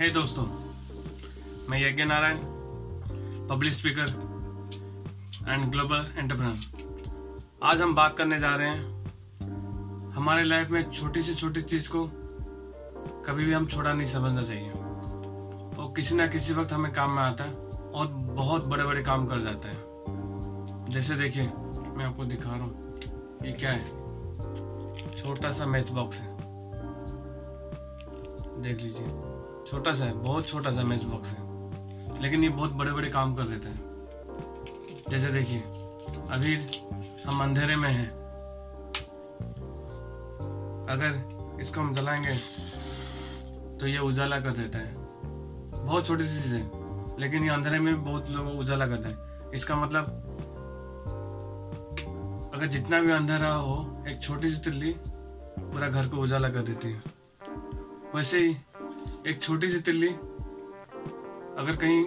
हे hey, दोस्तों, मैं Yagya Narayan public speaker and global entrepreneur आज हम बात करने जा रहे हैं, हमारे लाइफ में छोटी से छोटी चीज़ को कभी भी हम छोटा नहीं समझना चाहिए। और किसी ना किसी वक्त हमें काम में आता है और बहुत बड़े बड़े काम कर जाता है। जैसे देखिए, मैं आपको दिखा रहा हूँ, ये क्या है? छोटा सा मैच बॉक्स है। देख लीजिए। छोटा सा है, बहुत छोटा सा मैच बॉक्स है। लेकिन ये बहुत बड़े बड़े काम कर देते हैं। जैसे देखिए, अभी हम अंधेरे में हैं। अगर इसको हम जलाएँगे तो ये उजाला कर देता है। बहुत छोटी सी चीज़ है, लेकिन ये अंधेरे में बहुत लोग उजाला करता है। इसका मतलब अगर जितना भी अंधेरा हो, एक छोटी सी तिल्ली पूरा घर को उजाला कर देती है। वैसे ही एक छोटी सी तिल्ली, अगर कहीं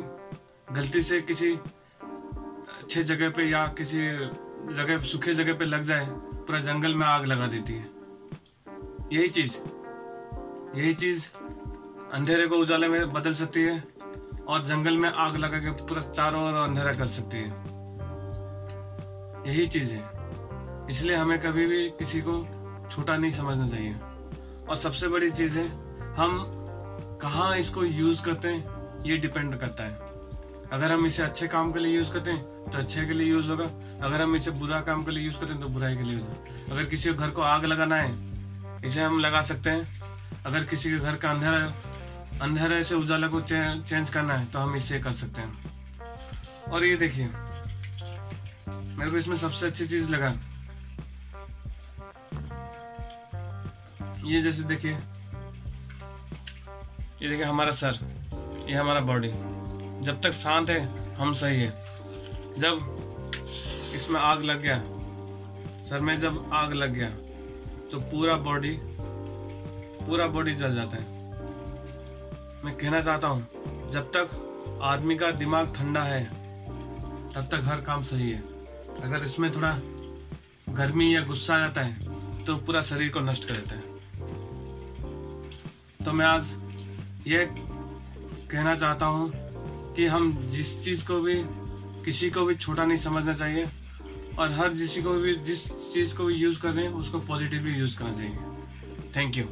गलती से किसी अच्छे जगह पे या किसी जगह, सूखे जगह पे लग जाए, पूरा जंगल में आग लगा देती है। यही चीज़ यही चीज़ अंधेरे को उजाले में बदल सकती है और जंगल में आग लगा के पूरा चारों ओर अंधेरा कर सकती है। यही चीज़ है। इसलिए हमें कभी भी किसी को छोटा नहीं समझना चाहिए। और सबसे बड़ी चीज़ है, हम कहाँ इसको यूज़ करते हैं ये डिपेंड करता है। अगर हम इसे अच्छे काम के लिए यूज़ करते हैं तो अच्छे के लिए यूज़ होगा। अगर हम इसे बुरा काम के लिए यूज़ करते हैं तो बुराई के लिए यूज़ होगा। अगर किसी के घर को आग लगाना है इसे हम लगा सकते हैं। अगर किसी के घर का अंधेरा अंधेरे से उजाला को चे, चेंज करना है तो हम इसे कर सकते हैं। और ये देखिए मेरे को इसमें सबसे अच्छी चीज़ लगा। ये जैसे देखिए ये देखिए, हमारा सर, ये हमारा बॉडी जब तक शांत है, हम सही है। जब इसमें आग लग गया, सर में जब आग लग गया तो पूरा बॉडी पूरा बॉडी जल जाता है। मैं कहना चाहता हूँ, जब तक आदमी का दिमाग ठंडा है, तब तक हर काम सही है। अगर इसमें थोड़ा गर्मी या गुस्सा आ जाता है तो पूरा शरीर को नष्ट कर देता है। तो मैं आज ये कहना चाहता हूँ कि हम जिस चीज़ को भी, किसी को भी छोटा नहीं समझना चाहिए और हर किसी को भी जिस चीज़ को भी यूज़ करें उसको पॉजिटिवली यूज़ करना चाहिए। Thank you